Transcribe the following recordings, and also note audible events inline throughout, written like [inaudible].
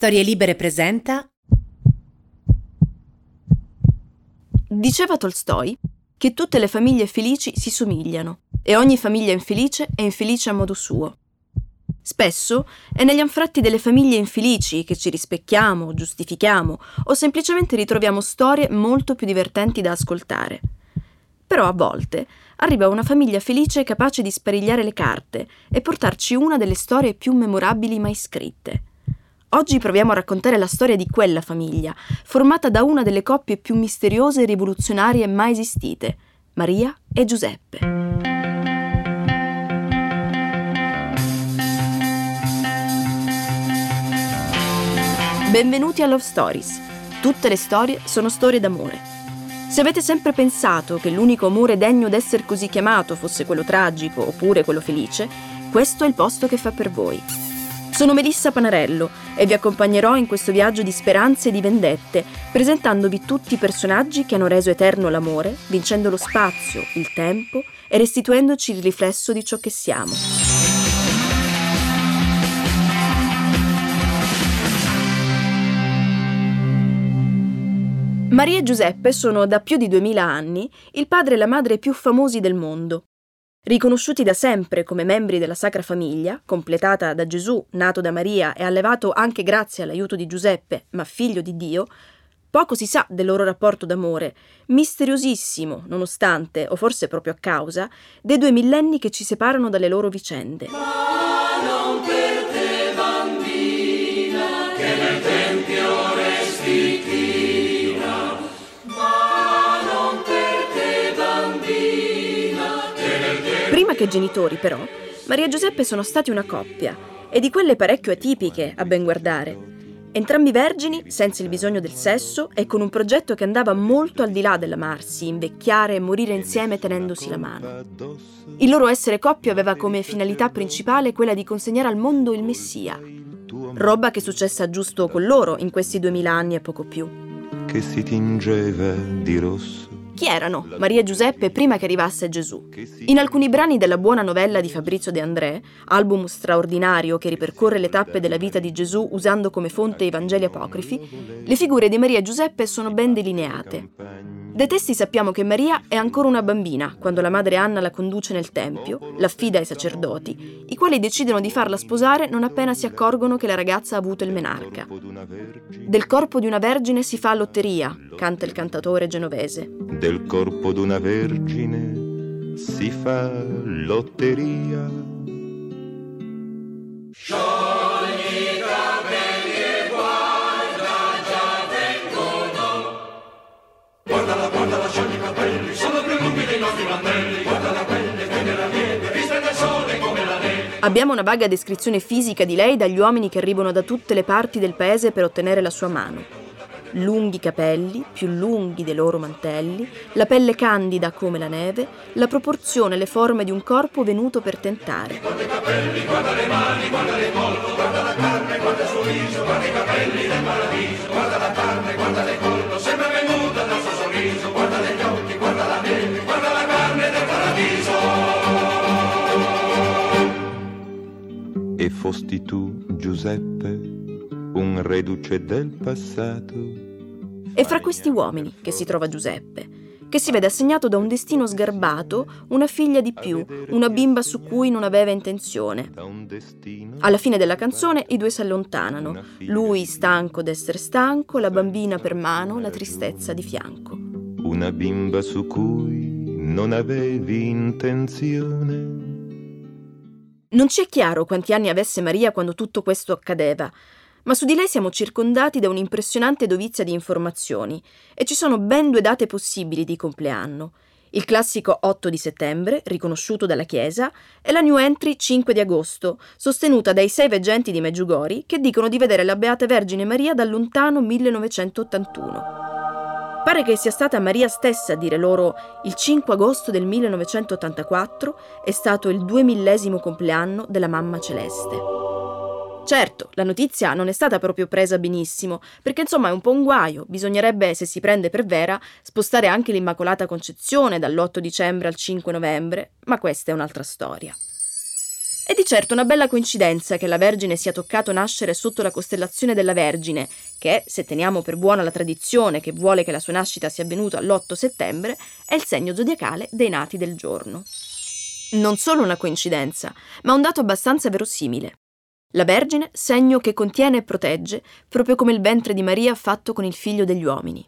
Storie Libere presenta. Diceva Tolstoi che tutte le famiglie felici si somigliano e ogni famiglia infelice è infelice a modo suo. Spesso è negli anfratti delle famiglie infelici che ci rispecchiamo, giustifichiamo o semplicemente ritroviamo storie molto più divertenti da ascoltare. Però a volte arriva una famiglia felice capace di sparigliare le carte e portarci una delle storie più memorabili mai scritte. Oggi proviamo a raccontare la storia di quella famiglia, formata da una delle coppie più misteriose e rivoluzionarie mai esistite, Maria e Giuseppe. Benvenuti a Love Stories. Tutte le storie sono storie d'amore. Se avete sempre pensato che l'unico amore degno d'essere così chiamato fosse quello tragico oppure quello felice, questo è il posto che fa per voi. Sono Melissa Panarello e vi accompagnerò in questo viaggio di speranze e di vendette, presentandovi tutti i personaggi che hanno reso eterno l'amore, vincendo lo spazio, il tempo e restituendoci il riflesso di ciò che siamo. Maria e Giuseppe sono da più di duemila anni il padre e la madre più famosi del mondo. Riconosciuti da sempre come membri della Sacra Famiglia, completata da Gesù, nato da Maria e allevato anche grazie all'aiuto di Giuseppe, ma figlio di Dio, poco si sa del loro rapporto d'amore, misteriosissimo, nonostante, o forse proprio a causa, dei due millenni che ci separano dalle loro vicende. Che genitori, però, Maria e Giuseppe sono stati una coppia, e di quelle parecchio atipiche, a ben guardare. Entrambi vergini, senza il bisogno del sesso e con un progetto che andava molto al di là dell'amarsi, invecchiare e morire insieme tenendosi la mano. Il loro essere coppia aveva come finalità principale quella di consegnare al mondo il Messia, roba che successa giusto con loro in questi duemila anni e poco più. Che si tingeva di rosso chi erano Maria Giuseppe prima che arrivasse Gesù? In alcuni brani della buona novella di Fabrizio De André, album straordinario che ripercorre le tappe della vita di Gesù usando come fonte i Vangeli apocrifi, le figure di Maria Giuseppe sono ben delineate. Dai testi sappiamo che Maria è ancora una bambina quando la madre Anna la conduce nel tempio, l'affida ai sacerdoti, i quali decidono di farla sposare non appena si accorgono che la ragazza ha avuto il menarca. Del corpo di una vergine si fa lotteria, canta il cantatore genovese. Del corpo di una vergine si fa lotteria. Abbiamo una vaga descrizione fisica di lei dagli uomini che arrivano da tutte le parti del paese per ottenere la sua mano. Lunghi capelli, più lunghi dei loro mantelli, la pelle candida come la neve, la proporzione e le forme di un corpo venuto per tentare. Guarda i capelli, guarda le mani, guarda le collo, guarda la carne, guarda il suo viso, guarda i capelli del paradiso, guarda la carne, guarda le collo, Fosti tu, Giuseppe, un reduce del passato. E fra questi uomini che si trova Giuseppe, che si vede assegnato da un destino sgarbato una figlia di più, una bimba su cui non aveva intenzione. Alla fine della canzone i due si allontanano, lui stanco d'essere stanco, la bambina per mano, la tristezza di fianco. Una bimba su cui non avevi intenzione. Non ci è chiaro quanti anni avesse Maria quando tutto questo accadeva, ma su di lei siamo circondati da un'impressionante dovizia di informazioni e ci sono ben due date possibili di compleanno. Il classico 8 di settembre, riconosciuto dalla Chiesa, e la new entry 5 di agosto, sostenuta dai sei veggenti di Meggiugori che dicono di vedere la Beata Vergine Maria dal lontano 1981. Pare che sia stata Maria stessa a dire loro il 5 agosto del 1984 è stato il duemillesimo compleanno della mamma celeste. Certo, la notizia non è stata proprio presa benissimo, perché insomma è un po' un guaio, bisognerebbe, se si prende per vera, spostare anche l'Immacolata Concezione dall'8 dicembre al 5 novembre, ma questa è un'altra storia. È di certo una bella coincidenza che la Vergine sia toccato nascere sotto la costellazione della Vergine, che, se teniamo per buona la tradizione che vuole che la sua nascita sia avvenuta l'8 settembre, è il segno zodiacale dei nati del giorno. Non solo una coincidenza, ma un dato abbastanza verosimile. La Vergine, segno che contiene e protegge, proprio come il ventre di Maria fatto con il figlio degli uomini.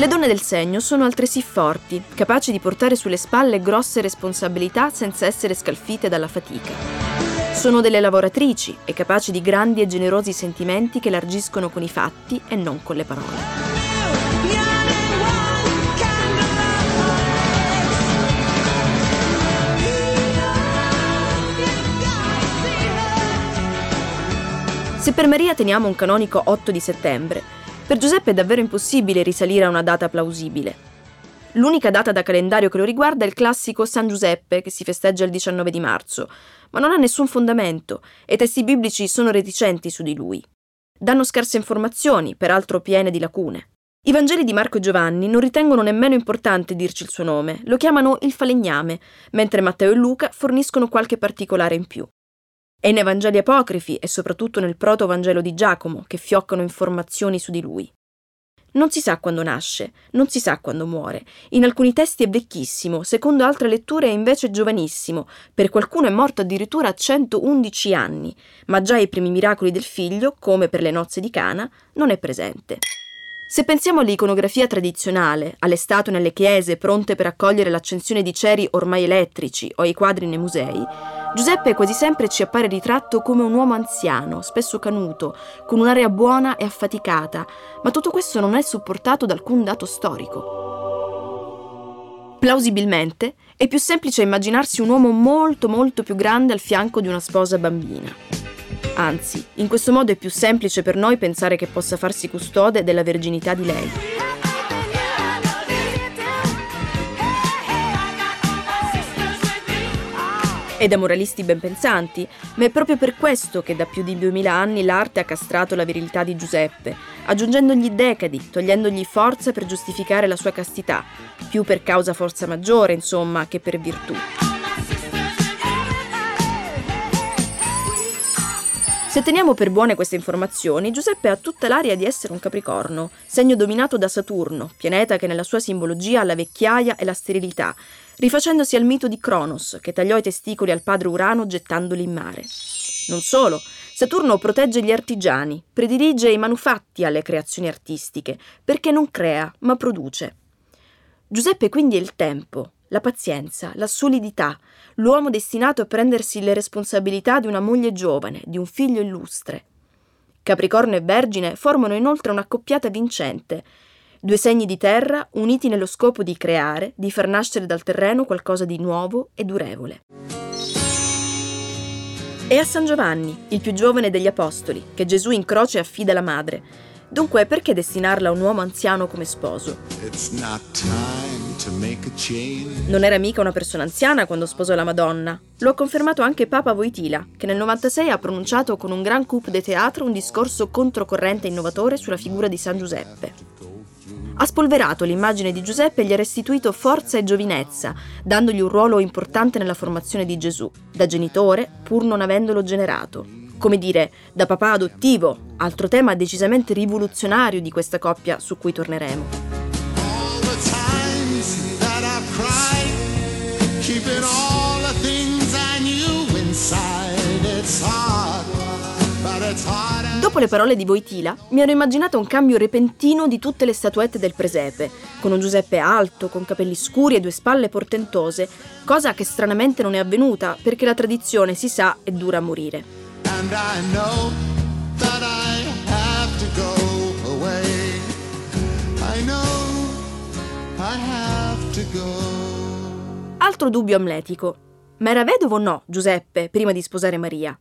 Le donne del segno sono altresì forti, capaci di portare sulle spalle grosse responsabilità senza essere scalfite dalla fatica. Sono delle lavoratrici e capaci di grandi e generosi sentimenti che largiscono con i fatti e non con le parole. Se per Maria teniamo un canonico 8 di settembre, per Giuseppe è davvero impossibile risalire a una data plausibile. L'unica data da calendario che lo riguarda è il classico San Giuseppe, che si festeggia il 19 di marzo, ma non ha nessun fondamento e i testi biblici sono reticenti su di lui. Danno scarse informazioni, peraltro piene di lacune. I Vangeli di Marco e Giovanni non ritengono nemmeno importante dirci il suo nome, lo chiamano il falegname, mentre Matteo e Luca forniscono qualche particolare in più. È nei Vangeli apocrifi e soprattutto nel proto-Vangelo di Giacomo che fioccano informazioni su di lui. Non si sa quando nasce, non si sa quando muore. In alcuni testi è vecchissimo, secondo altre letture è invece giovanissimo, per qualcuno è morto addirittura a 111 anni, ma già ai primi miracoli del figlio, come per le nozze di Cana, non è presente. Se pensiamo all'iconografia tradizionale, alle statue nelle chiese pronte per accogliere l'accensione di ceri ormai elettrici o ai quadri nei musei, Giuseppe quasi sempre ci appare ritratto come un uomo anziano, spesso canuto, con un'aria buona e affaticata, ma tutto questo non è supportato da alcun dato storico. Plausibilmente, è più semplice immaginarsi un uomo molto molto più grande al fianco di una sposa bambina. Anzi, in questo modo è più semplice per noi pensare che possa farsi custode della verginità di lei. e da moralisti ben pensanti, ma è proprio per questo che da più di duemila anni l'arte ha castrato la virilità di Giuseppe, aggiungendogli decadi, togliendogli forza per giustificare la sua castità, più per causa forza maggiore, insomma, che per virtù. Se teniamo per buone queste informazioni, Giuseppe ha tutta l'aria di essere un capricorno, segno dominato da Saturno, pianeta che nella sua simbologia ha la vecchiaia e la sterilità, rifacendosi al mito di Cronos, che tagliò i testicoli al padre Urano gettandoli in mare. Non solo, Saturno protegge gli artigiani, predilige i manufatti alle creazioni artistiche, perché non crea, ma produce. Giuseppe quindi è il tempo, la pazienza, la solidità, l'uomo destinato a prendersi le responsabilità di una moglie giovane, di un figlio illustre. Capricorno e Vergine formano inoltre un'accoppiata vincente, due segni di terra uniti nello scopo di creare, di far nascere dal terreno qualcosa di nuovo e durevole. È a San Giovanni, il più giovane degli Apostoli, che Gesù in croce affida la madre. Dunque, perché destinarla a un uomo anziano come sposo? Non era mica una persona anziana quando sposò la Madonna. Lo ha confermato anche Papa Voitila, che nel 96 ha pronunciato con un gran coup de teatro un discorso controcorrente e innovatore sulla figura di San Giuseppe. Ha spolverato l'immagine di Giuseppe e gli ha restituito forza e giovinezza, dandogli un ruolo importante nella formazione di Gesù, da genitore pur non avendolo generato. Come dire, da papà adottivo, altro tema decisamente rivoluzionario di questa coppia su cui torneremo. All the times that I've cried, keeping all the things I knew inside, it's hard, but it's hard. Dopo le parole di Voitila, mi ero immaginata un cambio repentino di tutte le statuette del presepe, con un Giuseppe alto, con capelli scuri e due spalle portentose, cosa che stranamente non è avvenuta perché la tradizione, si sa, è dura a morire. Altro dubbio amletico. Ma era vedovo o no Giuseppe prima di sposare Maria?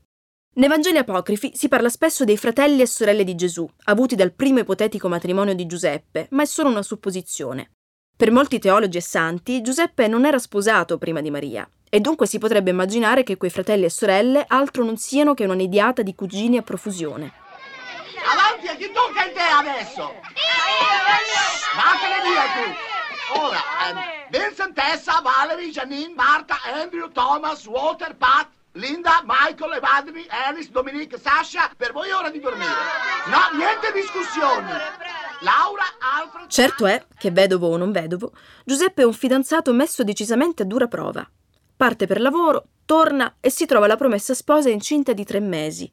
Nei Vangeli apocrifi si parla spesso dei fratelli e sorelle di Gesù, avuti dal primo ipotetico matrimonio di Giuseppe, ma è solo una supposizione. Per molti teologi e santi, Giuseppe non era sposato prima di Maria, e dunque si potrebbe immaginare che quei fratelli e sorelle altro non siano che una nidiata di cugini a profusione. Avanti, chi tocca in te adesso? Vattene via tu! Ora, ehm, Vincent, Tessa, Valerie, Janine, Marta, Andrew, Thomas, Walter, Pat, Linda, Michael, Evadri, Alice, Dominique, Sasha, per voi è ora di dormire. No, niente discussioni. Laura, Alfred... Certo è che, vedovo o non vedovo, Giuseppe è un fidanzato messo decisamente a dura prova. Parte per lavoro, torna e si trova la promessa sposa incinta di tre mesi.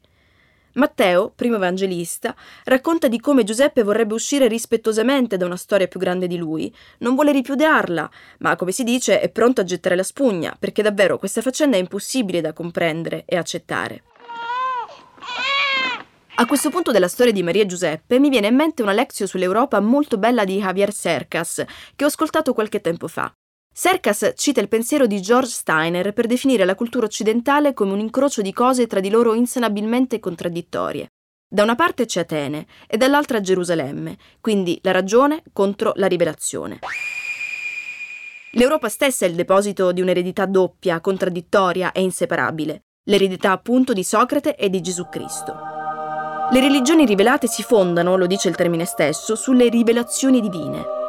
Matteo, primo evangelista, racconta di come Giuseppe vorrebbe uscire rispettosamente da una storia più grande di lui, non vuole ripudiarla, ma come si dice è pronto a gettare la spugna, perché davvero questa faccenda è impossibile da comprendere e accettare. A questo punto della storia di Maria Giuseppe mi viene in mente una lezione sull'Europa molto bella di Javier Cercas, che ho ascoltato qualche tempo fa. Sercas cita il pensiero di George Steiner per definire la cultura occidentale come un incrocio di cose tra di loro insanabilmente contraddittorie. Da una parte c'è Atene e dall'altra Gerusalemme, quindi la ragione contro la rivelazione. L'Europa stessa è il deposito di un'eredità doppia, contraddittoria e inseparabile, l'eredità appunto di Socrate e di Gesù Cristo. Le religioni rivelate si fondano, lo dice il termine stesso, sulle rivelazioni divine.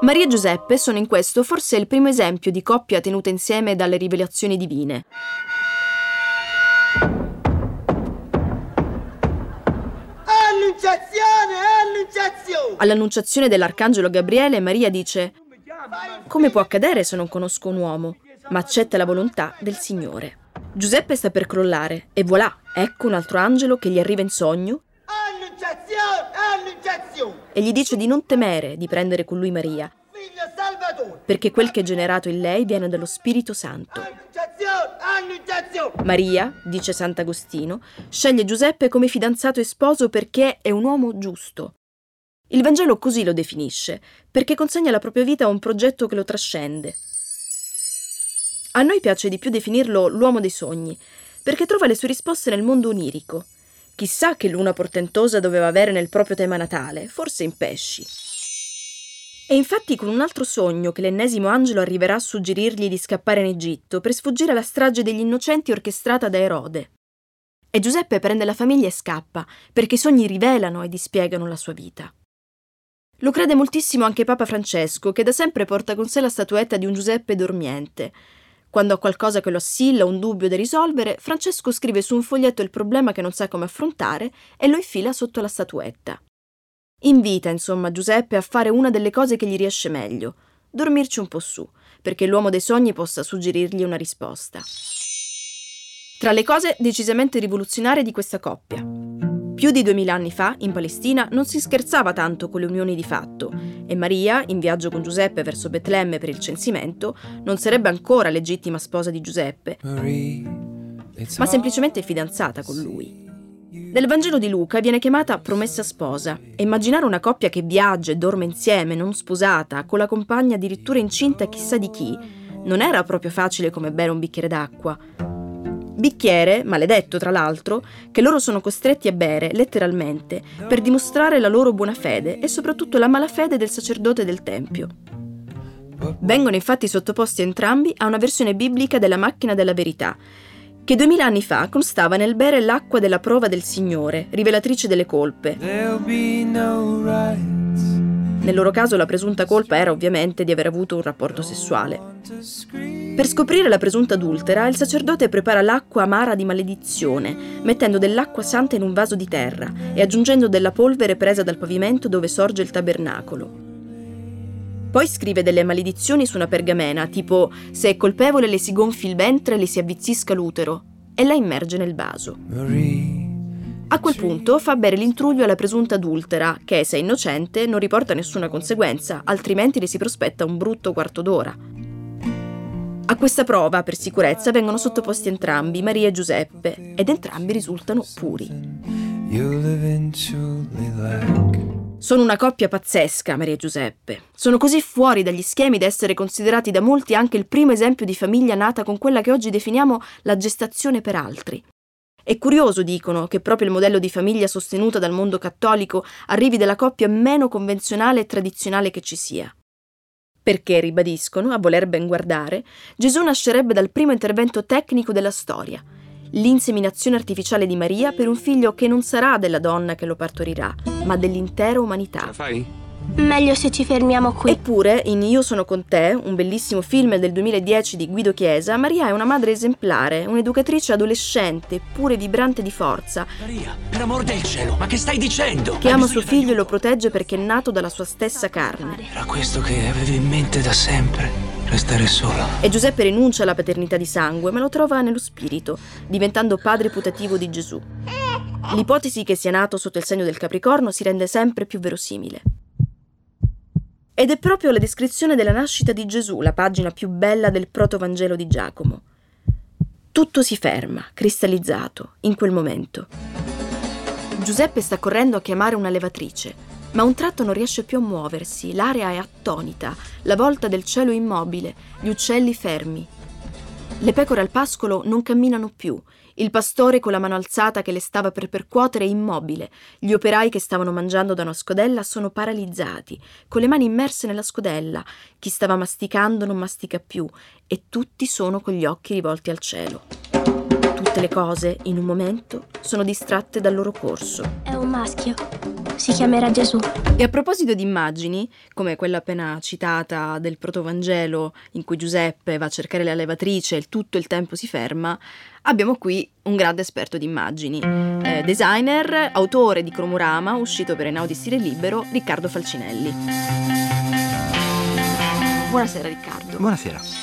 Maria e Giuseppe sono in questo forse il primo esempio di coppia tenuta insieme dalle rivelazioni divine. Annunciazione, annunciazione! All'annunciazione dell'arcangelo Gabriele, Maria dice: Come può accadere se non conosco un uomo? Ma accetta la volontà del Signore. Giuseppe sta per crollare e voilà, ecco un altro angelo che gli arriva in sogno Annunciazione, annunciazione! e gli dice di non temere di prendere con lui Maria, Figlio Salvatore! perché quel che è generato in lei viene dallo Spirito Santo. Annunciazione, annunciazione! Maria, dice Sant'Agostino, sceglie Giuseppe come fidanzato e sposo perché è un uomo giusto. Il Vangelo così lo definisce, perché consegna la propria vita a un progetto che lo trascende. A noi piace di più definirlo l'uomo dei sogni, perché trova le sue risposte nel mondo onirico. Chissà che luna portentosa doveva avere nel proprio tema natale, forse in pesci. E infatti con un altro sogno che l'ennesimo angelo arriverà a suggerirgli di scappare in Egitto per sfuggire alla strage degli innocenti orchestrata da Erode. E Giuseppe prende la famiglia e scappa, perché i sogni rivelano e dispiegano la sua vita. Lo crede moltissimo anche Papa Francesco, che da sempre porta con sé la statuetta di un Giuseppe dormiente. Quando ha qualcosa che lo assilla, un dubbio da risolvere, Francesco scrive su un foglietto il problema che non sa come affrontare e lo infila sotto la statuetta. Invita, insomma, Giuseppe a fare una delle cose che gli riesce meglio, dormirci un po' su, perché l'uomo dei sogni possa suggerirgli una risposta. Tra le cose decisamente rivoluzionarie di questa coppia. Più di duemila anni fa, in Palestina, non si scherzava tanto con le unioni di fatto e Maria, in viaggio con Giuseppe verso Betlemme per il censimento, non sarebbe ancora legittima sposa di Giuseppe, ma semplicemente fidanzata con lui. Nel Vangelo di Luca viene chiamata promessa sposa e immaginare una coppia che viaggia e dorme insieme, non sposata, con la compagna addirittura incinta chissà di chi, non era proprio facile come bere un bicchiere d'acqua. Bicchiere, maledetto tra l'altro, che loro sono costretti a bere, letteralmente, per dimostrare la loro buona fede e soprattutto la malafede del sacerdote del Tempio. Vengono infatti sottoposti entrambi a una versione biblica della macchina della verità, che duemila anni fa constava nel bere l'acqua della prova del Signore, rivelatrice delle colpe. Nel loro caso la presunta colpa era ovviamente di aver avuto un rapporto sessuale. Per scoprire la presunta adultera, il sacerdote prepara l'acqua amara di maledizione, mettendo dell'acqua santa in un vaso di terra e aggiungendo della polvere presa dal pavimento dove sorge il tabernacolo. Poi scrive delle maledizioni su una pergamena, tipo se è colpevole le si gonfi il ventre e le si avvizzisca l'utero, e la immerge nel vaso. A quel punto fa bere l'intruglio alla presunta adultera, che se è innocente non riporta nessuna conseguenza, altrimenti le si prospetta un brutto quarto d'ora. A questa prova, per sicurezza, vengono sottoposti entrambi, Maria e Giuseppe, ed entrambi risultano puri. Sono una coppia pazzesca, Maria e Giuseppe. Sono così fuori dagli schemi da essere considerati da molti anche il primo esempio di famiglia nata con quella che oggi definiamo la gestazione per altri. È curioso, dicono, che proprio il modello di famiglia sostenuta dal mondo cattolico arrivi dalla coppia meno convenzionale e tradizionale che ci sia. Perché, ribadiscono, a voler ben guardare, Gesù nascerebbe dal primo intervento tecnico della storia, l'inseminazione artificiale di Maria per un figlio che non sarà della donna che lo partorirà, ma dell'intera umanità. Meglio se ci fermiamo qui. Eppure, in Io sono con te, un bellissimo film del 2010 di Guido Chiesa, Maria è una madre esemplare, un'educatrice adolescente, pure vibrante di forza, Maria, per amor del cielo, ma che stai dicendo? che ama suo figlio e lo d'aiuto. protegge perché è nato dalla sua stessa carne. Era questo che avevi in mente da sempre, restare solo. E Giuseppe rinuncia alla paternità di sangue, ma lo trova nello spirito, diventando padre putativo di Gesù. L'ipotesi che sia nato sotto il segno del Capricorno si rende sempre più verosimile. Ed è proprio la descrizione della nascita di Gesù la pagina più bella del protovangelo di Giacomo. Tutto si ferma, cristallizzato, in quel momento. Giuseppe sta correndo a chiamare una levatrice, ma a un tratto non riesce più a muoversi, l'area è attonita, la volta del cielo immobile, gli uccelli fermi. Le pecore al pascolo non camminano più, il pastore con la mano alzata che le stava per percuotere è immobile, gli operai che stavano mangiando da una scodella sono paralizzati, con le mani immerse nella scodella, chi stava masticando non mastica più e tutti sono con gli occhi rivolti al cielo. Tutte le cose, in un momento, sono distratte dal loro corso. È un maschio. Si chiamerà Gesù. E a proposito di immagini, come quella appena citata del protovangelo in cui Giuseppe va a cercare la levatrice e il tutto il tempo si ferma, abbiamo qui un grande esperto di immagini, eh, designer, autore di Cromorama, uscito per Enaudi Stile Libero, Riccardo Falcinelli. Buonasera Riccardo. Buonasera.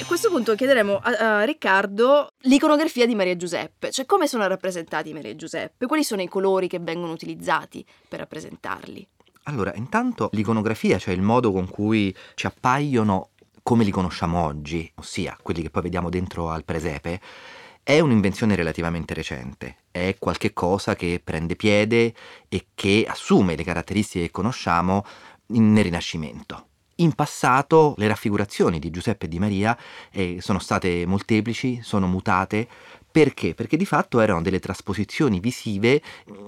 A questo punto chiederemo a, a Riccardo l'iconografia di Maria Giuseppe, cioè come sono rappresentati Maria Giuseppe, quali sono i colori che vengono utilizzati per rappresentarli. Allora, intanto l'iconografia, cioè il modo con cui ci appaiono come li conosciamo oggi, ossia quelli che poi vediamo dentro al presepe, è un'invenzione relativamente recente, è qualche cosa che prende piede e che assume le caratteristiche che conosciamo nel Rinascimento. In passato le raffigurazioni di Giuseppe e di Maria eh, sono state molteplici, sono mutate. Perché? Perché di fatto erano delle trasposizioni visive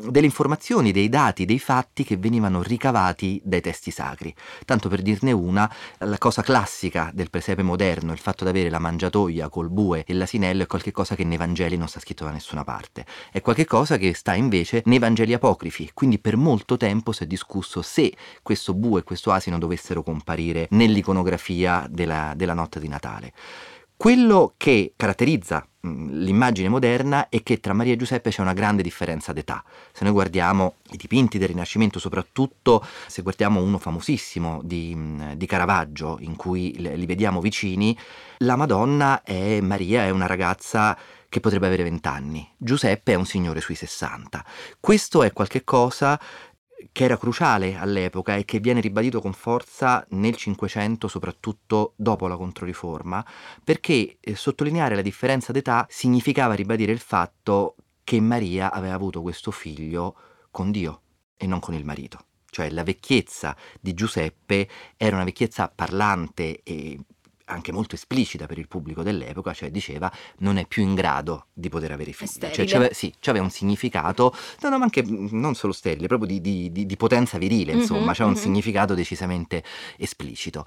delle informazioni, dei dati, dei fatti che venivano ricavati dai testi sacri. Tanto per dirne una, la cosa classica del presepe moderno, il fatto di avere la mangiatoia col bue e l'asinello è qualcosa che nei Vangeli non sta scritto da nessuna parte. È qualcosa che sta invece nei Vangeli apocrifi, quindi per molto tempo si è discusso se questo bue e questo asino dovessero comparire nell'iconografia della, della notte di Natale. Quello che caratterizza l'immagine moderna è che tra Maria e Giuseppe c'è una grande differenza d'età. Se noi guardiamo i dipinti del Rinascimento, soprattutto se guardiamo uno famosissimo di, mh, di Caravaggio, in cui li vediamo vicini, la Madonna è Maria, è una ragazza che potrebbe avere 20 anni. Giuseppe è un signore sui 60. Questo è qualche cosa che era cruciale all'epoca e che viene ribadito con forza nel Cinquecento, soprattutto dopo la Controriforma, perché eh, sottolineare la differenza d'età significava ribadire il fatto che Maria aveva avuto questo figlio con Dio e non con il marito. Cioè la vecchiezza di Giuseppe era una vecchiezza parlante e anche molto esplicita per il pubblico dell'epoca, cioè diceva non è più in grado di poter avere figli. Cioè, c'aveva- sì, c'aveva un significato, no, no, ma anche mh, non solo sterile, proprio di, di- di- di potenza virile, insomma, Mhm, c'è un significato decisamente esplicito.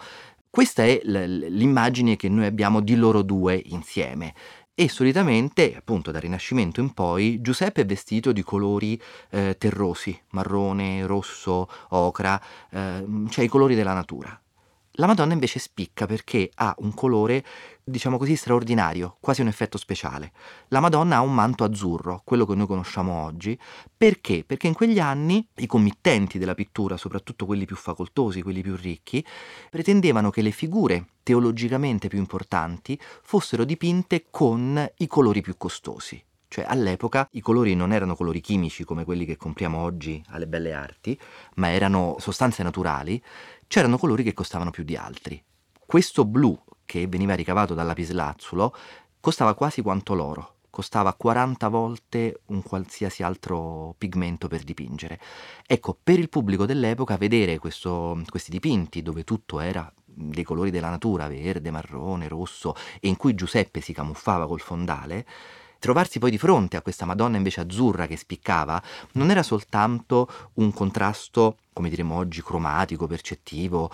Questa è l'immagine che noi abbiamo di loro due insieme. E solitamente, appunto dal Rinascimento in poi, Giuseppe è vestito di colori eh, terrosi, marrone, rosso, ocra, eh, cioè i colori della natura. La Madonna invece spicca perché ha un colore, diciamo così, straordinario, quasi un effetto speciale. La Madonna ha un manto azzurro, quello che noi conosciamo oggi. Perché? Perché in quegli anni i committenti della pittura, soprattutto quelli più facoltosi, quelli più ricchi, pretendevano che le figure teologicamente più importanti fossero dipinte con i colori più costosi. Cioè all'epoca i colori non erano colori chimici come quelli che compriamo oggi alle belle arti, ma erano sostanze naturali, c'erano colori che costavano più di altri. Questo blu che veniva ricavato dal lapislazzulo costava quasi quanto l'oro, costava 40 volte un qualsiasi altro pigmento per dipingere. Ecco, per il pubblico dell'epoca vedere questo- questi dipinti dove tutto era dei colori della natura, verde, marrone, rosso, e in cui Giuseppe si camuffava col fondale, trovarsi poi di fronte a questa Madonna invece azzurra che spiccava, non era soltanto un contrasto, come diremmo oggi, cromatico, percettivo,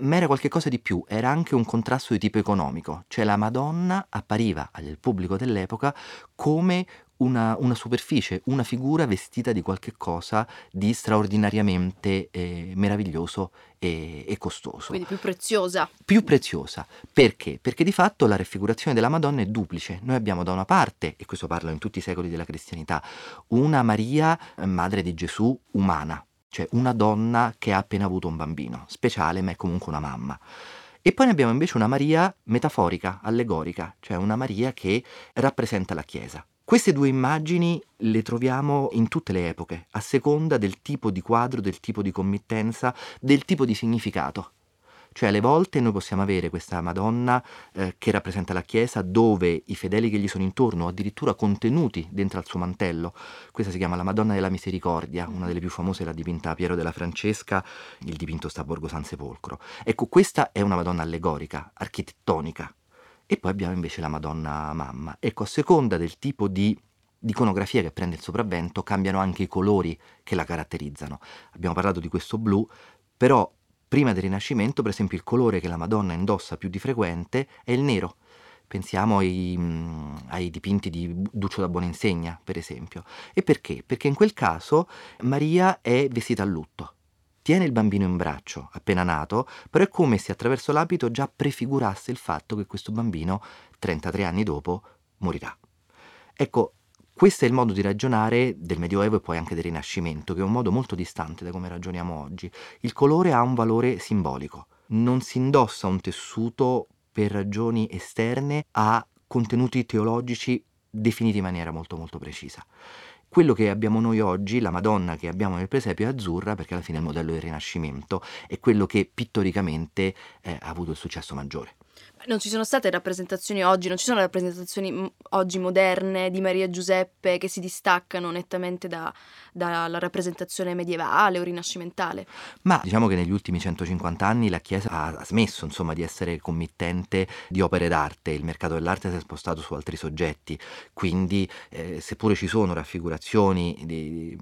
ma era qualcosa di più, era anche un contrasto di tipo economico, cioè la Madonna appariva al pubblico dell'epoca come una, una superficie, una figura vestita di qualche cosa di straordinariamente eh, meraviglioso e, e costoso. Quindi più preziosa. più preziosa. Perché? Perché di fatto la raffigurazione della Madonna è duplice. Noi abbiamo da una parte, e questo parlo in tutti i secoli della cristianità, una Maria, eh, madre di Gesù, umana, cioè una donna che ha appena avuto un bambino, speciale ma è comunque una mamma. E poi ne abbiamo invece una Maria metaforica, allegorica, cioè una Maria che rappresenta la Chiesa. Queste due immagini le troviamo in tutte le epoche, a seconda del tipo di quadro, del tipo di committenza, del tipo di significato. Cioè alle volte noi possiamo avere questa Madonna eh, che rappresenta la Chiesa dove i fedeli che gli sono intorno, addirittura contenuti dentro al suo mantello, questa si chiama la Madonna della Misericordia, una delle più famose l'ha dipinta Piero della Francesca, il dipinto sta a Borgo San Sepolcro. Ecco, questa è una Madonna allegorica, architettonica. E poi abbiamo invece la Madonna Mamma. Ecco, a seconda del tipo di iconografia che prende il sopravvento cambiano anche i colori che la caratterizzano. Abbiamo parlato di questo blu, però prima del Rinascimento, per esempio, il colore che la Madonna indossa più di frequente è il nero. Pensiamo ai, mm, ai dipinti di Duccio da Buoninsegna, per esempio. E perché? Perché in quel caso Maria è vestita a lutto. Tiene il bambino in braccio, appena nato, però è come se attraverso l'abito già prefigurasse il fatto che questo bambino, 33 anni dopo, morirà. Ecco, questo è il modo di ragionare del Medioevo e poi anche del Rinascimento, che è un modo molto distante da come ragioniamo oggi. Il colore ha un valore simbolico, non si indossa un tessuto per ragioni esterne a contenuti teologici definiti in maniera molto molto precisa. Quello che abbiamo noi oggi, la Madonna che abbiamo nel presepio è azzurra perché alla fine è il modello del Rinascimento, è quello che pittoricamente eh, ha avuto il successo maggiore. Non ci sono state rappresentazioni oggi, non ci sono rappresentazioni oggi moderne di Maria Giuseppe che si distaccano nettamente da- dalla rappresentazione medievale o rinascimentale. Ma diciamo che negli ultimi 150 anni la Chiesa ha, smesso insomma, di essere committente di opere d'arte, il mercato dell'arte si è spostato su altri soggetti, quindi eh, seppure ci sono raffigurazioni di,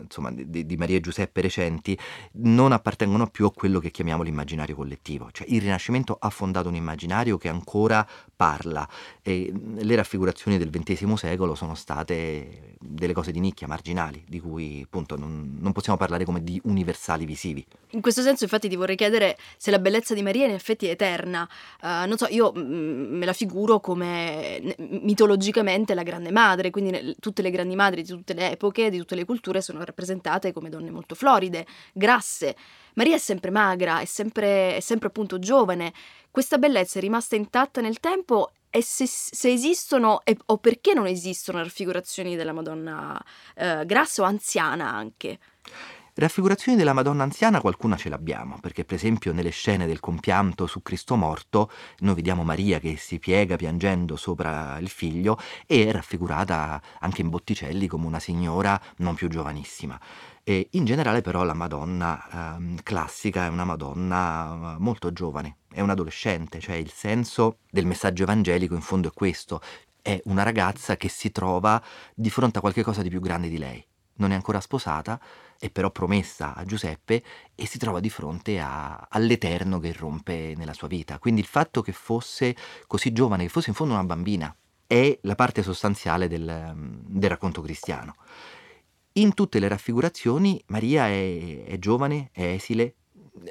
insomma, di, di Maria Giuseppe recenti, non appartengono più a quello che chiamiamo l'immaginario collettivo, cioè il Rinascimento ha fondato un immaginario che ancora parla e le raffigurazioni del XX secolo sono state delle cose di nicchia, marginali, di cui appunto non, non possiamo parlare come di universali visivi. In questo senso, infatti, ti vorrei chiedere se la bellezza di Maria in effetti è eterna. Uh, non so, io me la figuro come mitologicamente la grande madre, quindi tutte le grandi madri di tutte le epoche, di tutte le culture sono rappresentate come donne molto floride, grasse. Maria è sempre magra, è sempre, è sempre appunto giovane. Questa bellezza è rimasta intatta nel tempo e se, se esistono e, o perché non esistono raffigurazioni della Madonna eh, grassa o anziana anche? Raffigurazioni della Madonna anziana qualcuna ce l'abbiamo, perché per esempio nelle scene del compianto su Cristo morto noi vediamo Maria che si piega piangendo sopra il figlio e è raffigurata anche in Botticelli come una signora non più giovanissima. E in generale però la Madonna eh, classica è una Madonna eh, molto giovane, è un adolescente, cioè il senso del messaggio evangelico in fondo è questo, è una ragazza che si trova di fronte a qualcosa di più grande di lei. Non è ancora sposata, è però promessa a Giuseppe e si trova di fronte a, all'Eterno che irrompe nella sua vita. Quindi il fatto che fosse così giovane, che fosse in fondo una bambina, è la parte sostanziale del, del racconto cristiano. In tutte le raffigurazioni Maria è, è giovane, è esile,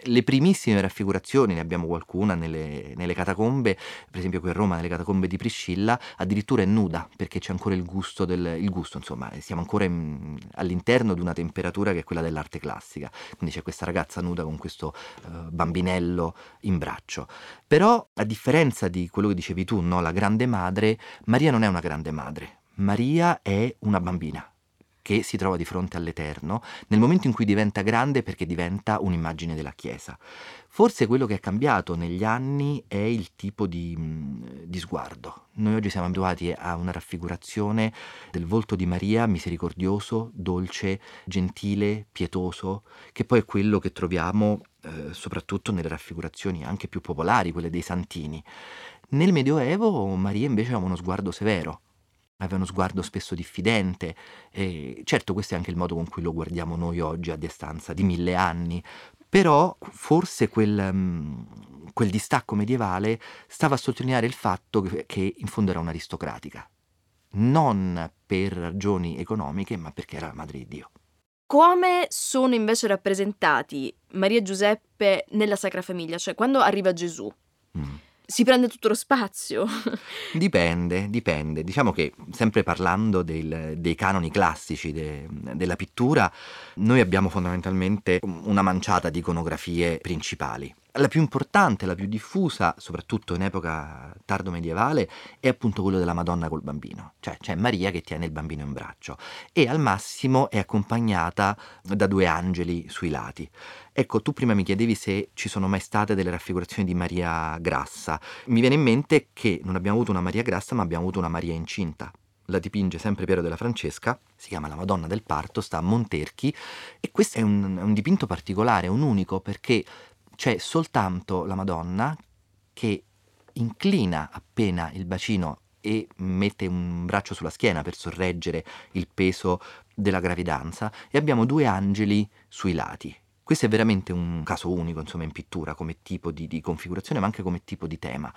le primissime raffigurazioni, ne abbiamo qualcuna nelle, nelle, catacombe, per esempio qui a Roma nelle catacombe di Priscilla, addirittura è nuda perché c'è ancora il gusto, del, il gusto insomma, siamo ancora in, all'interno di una temperatura che è quella dell'arte classica, quindi c'è questa ragazza nuda con questo uh, bambinello in braccio. Però a differenza di quello che dicevi tu, no, la grande madre, Maria non è una grande madre, Maria è una bambina che si trova di fronte all'Eterno nel momento in cui diventa grande perché diventa un'immagine della Chiesa. Forse quello che è cambiato negli anni è il tipo di, di, sguardo. Noi oggi siamo abituati a una raffigurazione del volto di Maria misericordioso, dolce, gentile, pietoso, che poi è quello che troviamo eh, soprattutto nelle raffigurazioni anche più popolari, quelle dei santini. Nel Medioevo Maria invece aveva uno sguardo severo, aveva uno sguardo spesso diffidente. E certo, questo è anche il modo con cui lo guardiamo noi oggi a distanza di mille anni. Però forse quel, um, quel distacco medievale stava a sottolineare il fatto che, che in fondo era un'aristocratica. non per ragioni economiche, ma perché era la madre di Dio. Come sono invece rappresentati Maria e Giuseppe nella Sacra Famiglia? Cioè, quando arriva Gesù, Mm. Si prende tutto lo spazio. [laughs] Dipende, dipende. Diciamo che sempre parlando del- dei canoni classici de- della pittura, noi abbiamo fondamentalmente una manciata di iconografie principali. La più importante, la più diffusa, soprattutto in epoca tardo medievale, è appunto quello della Madonna col bambino, cioè c'è Maria che tiene il bambino in braccio e al massimo è accompagnata da due angeli sui lati. Ecco, tu prima mi chiedevi se ci sono mai state delle raffigurazioni di Maria grassa. Mi viene in mente che non abbiamo avuto una Maria grassa, ma abbiamo avuto una Maria incinta. La dipinge sempre Piero della Francesca, si chiama La Madonna del Parto, sta a Monterchi e questo è un, un dipinto particolare, un unico, perché c'è soltanto la Madonna che inclina appena il bacino e mette un braccio sulla schiena per sorreggere il peso della gravidanza e abbiamo due angeli sui lati. Questo è veramente un caso unico, insomma, in pittura come tipo di, di configurazione, ma anche come tipo di tema.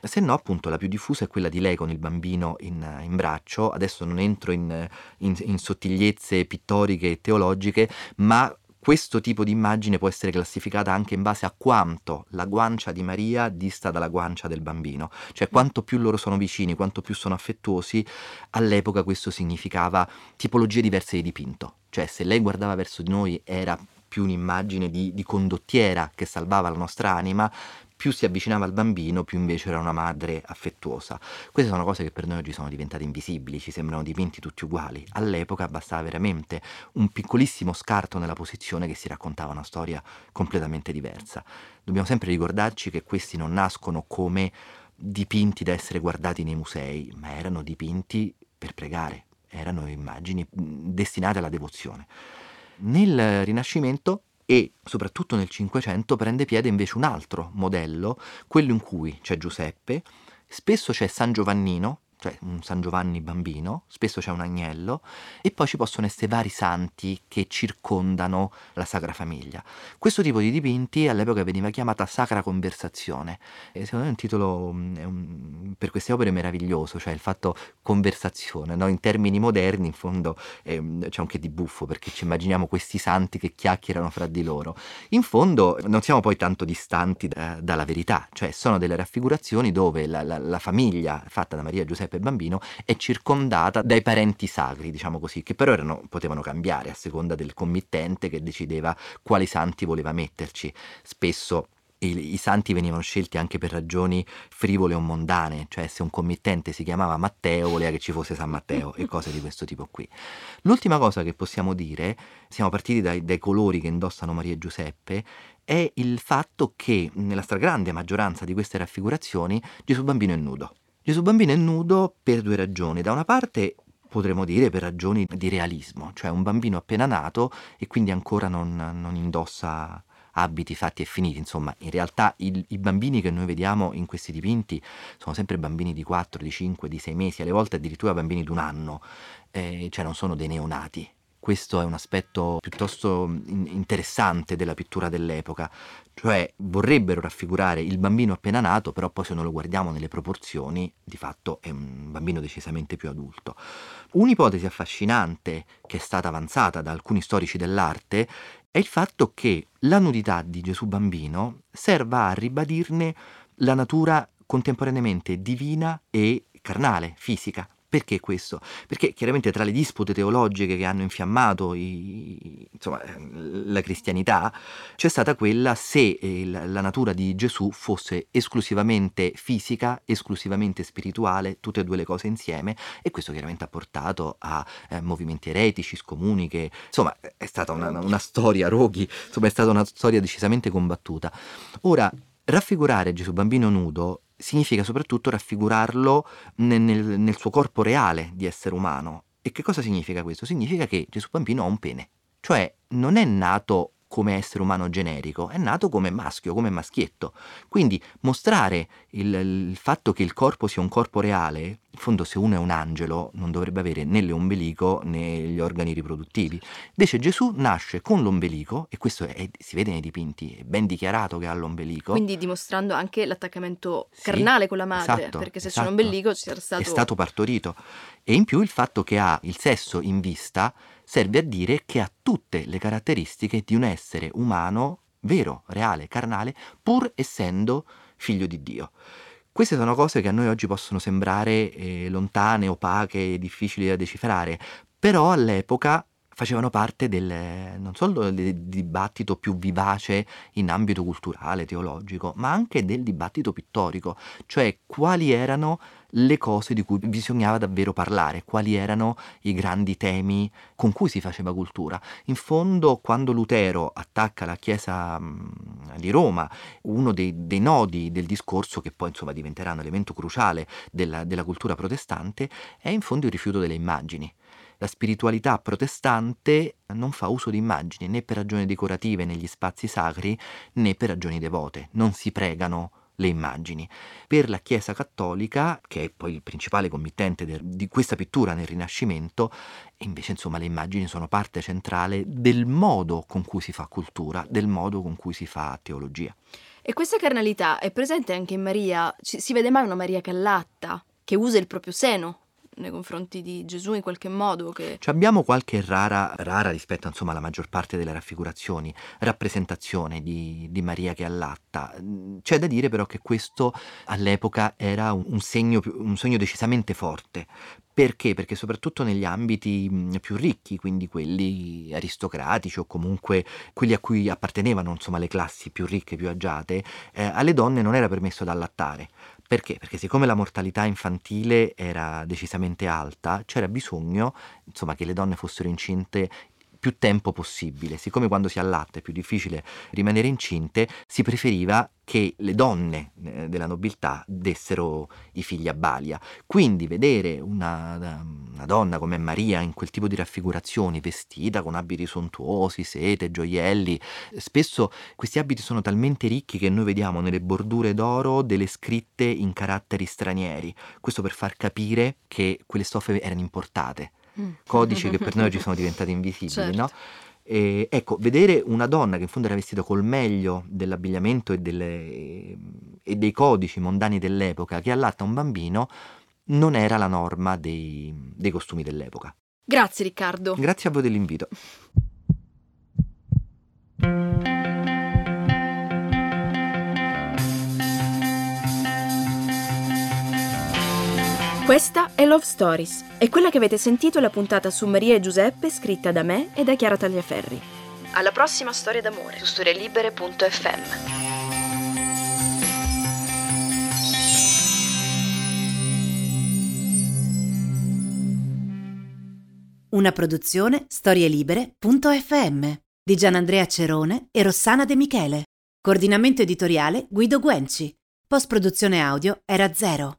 Se no, appunto, la più diffusa è quella di lei con il bambino in, in braccio. Adesso non entro in, in- in sottigliezze pittoriche e teologiche, ma questo tipo di immagine può essere classificata anche in base a quanto la guancia di Maria dista dalla guancia del bambino, cioè quanto più loro sono vicini, quanto più sono affettuosi, all'epoca questo significava tipologie diverse di dipinto, cioè se lei guardava verso di noi era più un'immagine di, di condottiera che salvava la nostra anima, più si avvicinava al bambino, più invece era una madre affettuosa. Queste sono cose che per noi oggi sono diventate invisibili, ci sembrano dipinti tutti uguali. All'epoca bastava veramente un piccolissimo scarto nella posizione che si raccontava una storia completamente diversa. Dobbiamo sempre ricordarci che questi non nascono come dipinti da essere guardati nei musei, ma erano dipinti per pregare, erano immagini destinate alla devozione. Nel Rinascimento e soprattutto nel Cinquecento prende piede invece un altro modello, quello in cui c'è Giuseppe, spesso c'è San Giovannino, cioè un San Giovanni bambino, spesso c'è un agnello e poi ci possono essere vari santi che circondano la Sacra Famiglia. Questo tipo di dipinti all'epoca veniva chiamata Sacra Conversazione e secondo me è un titolo mm, è un- per queste opere meraviglioso, cioè il fatto conversazione, no? in termini moderni in fondo ehm, c'è un che di buffo perché ci immaginiamo questi santi che chiacchierano fra di loro. In fondo non siamo poi tanto distanti da- dalla verità, cioè sono delle raffigurazioni dove la, la- la famiglia fatta da Maria, Giuseppe e Bambino è circondata dai parenti sacri, diciamo così, che però erano- potevano cambiare a seconda del committente che decideva quali santi voleva metterci. Spesso i, i santi venivano scelti anche per ragioni frivole o mondane, cioè se un committente si chiamava Matteo voleva che ci fosse San Matteo e cose di questo tipo qui. L'ultima cosa che possiamo dire, siamo partiti dai, dai colori che indossano Maria e Giuseppe, è il fatto che nella stragrande maggioranza di queste raffigurazioni Gesù bambino è nudo. Gesù bambino è nudo per due ragioni. Da una parte potremmo dire per ragioni di realismo, cioè un bambino appena nato e quindi ancora non, non indossa abiti fatti e finiti, insomma, in realtà il- i bambini che noi vediamo in questi dipinti sono sempre bambini di 4, di 5, di 6 mesi, alle volte addirittura bambini di un anno, eh, cioè non sono dei neonati. Questo è un aspetto piuttosto in- interessante della pittura dell'epoca, cioè vorrebbero raffigurare il bambino appena nato, però poi se non lo guardiamo nelle proporzioni, di fatto è un bambino decisamente più adulto. Un'ipotesi affascinante che è stata avanzata da alcuni storici dell'arte è il fatto che la nudità di Gesù bambino serva a ribadirne la natura contemporaneamente divina e carnale, fisica. Perché questo? Perché chiaramente tra le dispute teologiche che hanno infiammato i- insomma, la cristianità c'è stata quella se eh, la natura di Gesù fosse esclusivamente fisica, esclusivamente spirituale, tutte e due le cose insieme e questo chiaramente ha portato a eh, movimenti eretici, scomuniche, insomma è stata una, una storia, roghi, insomma è stata una storia decisamente combattuta. Ora, raffigurare Gesù bambino nudo significa soprattutto raffigurarlo nel, nel- nel suo corpo reale di essere umano. E che cosa significa questo? Significa che Gesù bambino ha un pene, cioè non è nato come essere umano generico, è nato come maschio, come maschietto. Quindi mostrare il, il fatto che il corpo sia un corpo reale in fondo se uno è un angelo non dovrebbe avere né l'ombelico né gli organi riproduttivi. Invece Gesù nasce con l'ombelico, e questo è- si vede nei dipinti, è ben dichiarato che ha l'ombelico. Quindi dimostrando anche l'attaccamento Sì, carnale con la madre, esatto, perché se c'è esatto. un ombelico ci sarà stato... È stato partorito. E in più il fatto che ha il sesso in vista serve a dire che ha tutte le caratteristiche di un essere umano vero, reale, carnale, pur essendo figlio di Dio. Queste sono cose che a noi oggi possono sembrare eh, lontane, opache, difficili da decifrare, però all'epoca facevano parte del, non solo del dibattito più vivace in ambito culturale, teologico, ma anche del dibattito pittorico, cioè quali erano le cose di cui bisognava davvero parlare, quali erano i grandi temi con cui si faceva cultura. In fondo, quando Lutero attacca la Chiesa di Roma, uno dei, dei nodi del discorso, che poi insomma diventerà un elemento cruciale della, della cultura protestante, è in fondo il rifiuto delle immagini. La spiritualità protestante non fa uso di immagini né per ragioni decorative negli spazi sacri né per ragioni devote, non si pregano le immagini. Per la Chiesa cattolica, che è poi il principale committente de- di questa pittura nel Rinascimento, invece insomma le immagini sono parte centrale del modo con cui si fa cultura, del modo con cui si fa teologia. E questa carnalità è presente anche in Maria? Ci- si vede mai una Maria che allatta, che usa il proprio seno nei confronti di Gesù in qualche modo? Che... Cioè abbiamo qualche rara, rara rispetto insomma alla maggior parte delle raffigurazioni, rappresentazione di, di Maria che allatta. C'è da dire però che questo all'epoca era un, un segno, un segno decisamente forte. Perché? Perché soprattutto negli ambiti più ricchi, quindi quelli aristocratici o comunque quelli a cui appartenevano insomma le classi più ricche, più agiate, eh, alle donne non era permesso da allattare. Perché? Perché siccome la mortalità infantile era decisamente alta, c'era bisogno insomma, che le donne fossero incinte più tempo possibile. Siccome quando si allatta è più difficile rimanere incinte, si preferiva che le donne eh, della nobiltà dessero i figli a balia. Quindi vedere una, una donna come Maria in quel tipo di raffigurazioni, vestita con abiti sontuosi, sete, gioielli, spesso questi abiti sono talmente ricchi che noi vediamo nelle bordure d'oro delle scritte in caratteri stranieri. Questo per far capire che quelle stoffe erano importate. Codici che per noi oggi sono diventati invisibili, Certo. no? E, ecco, vedere una donna che in fondo era vestita col meglio dell'abbigliamento e, delle- e dei codici mondani dell'epoca che allatta un bambino non era la norma dei, dei costumi dell'epoca. Grazie Riccardo. Grazie a voi dell'invito. Questa è Love Stories e quella che avete sentito è la puntata su Maria e Giuseppe scritta da me e da Chiara Tagliaferri. Alla prossima storia d'amore su storielibere.fm. Una produzione storielibere.fm di Gianandrea Cerone e Rossana De Michele. Coordinamento editoriale Guido Guenci. Post produzione audio era zero.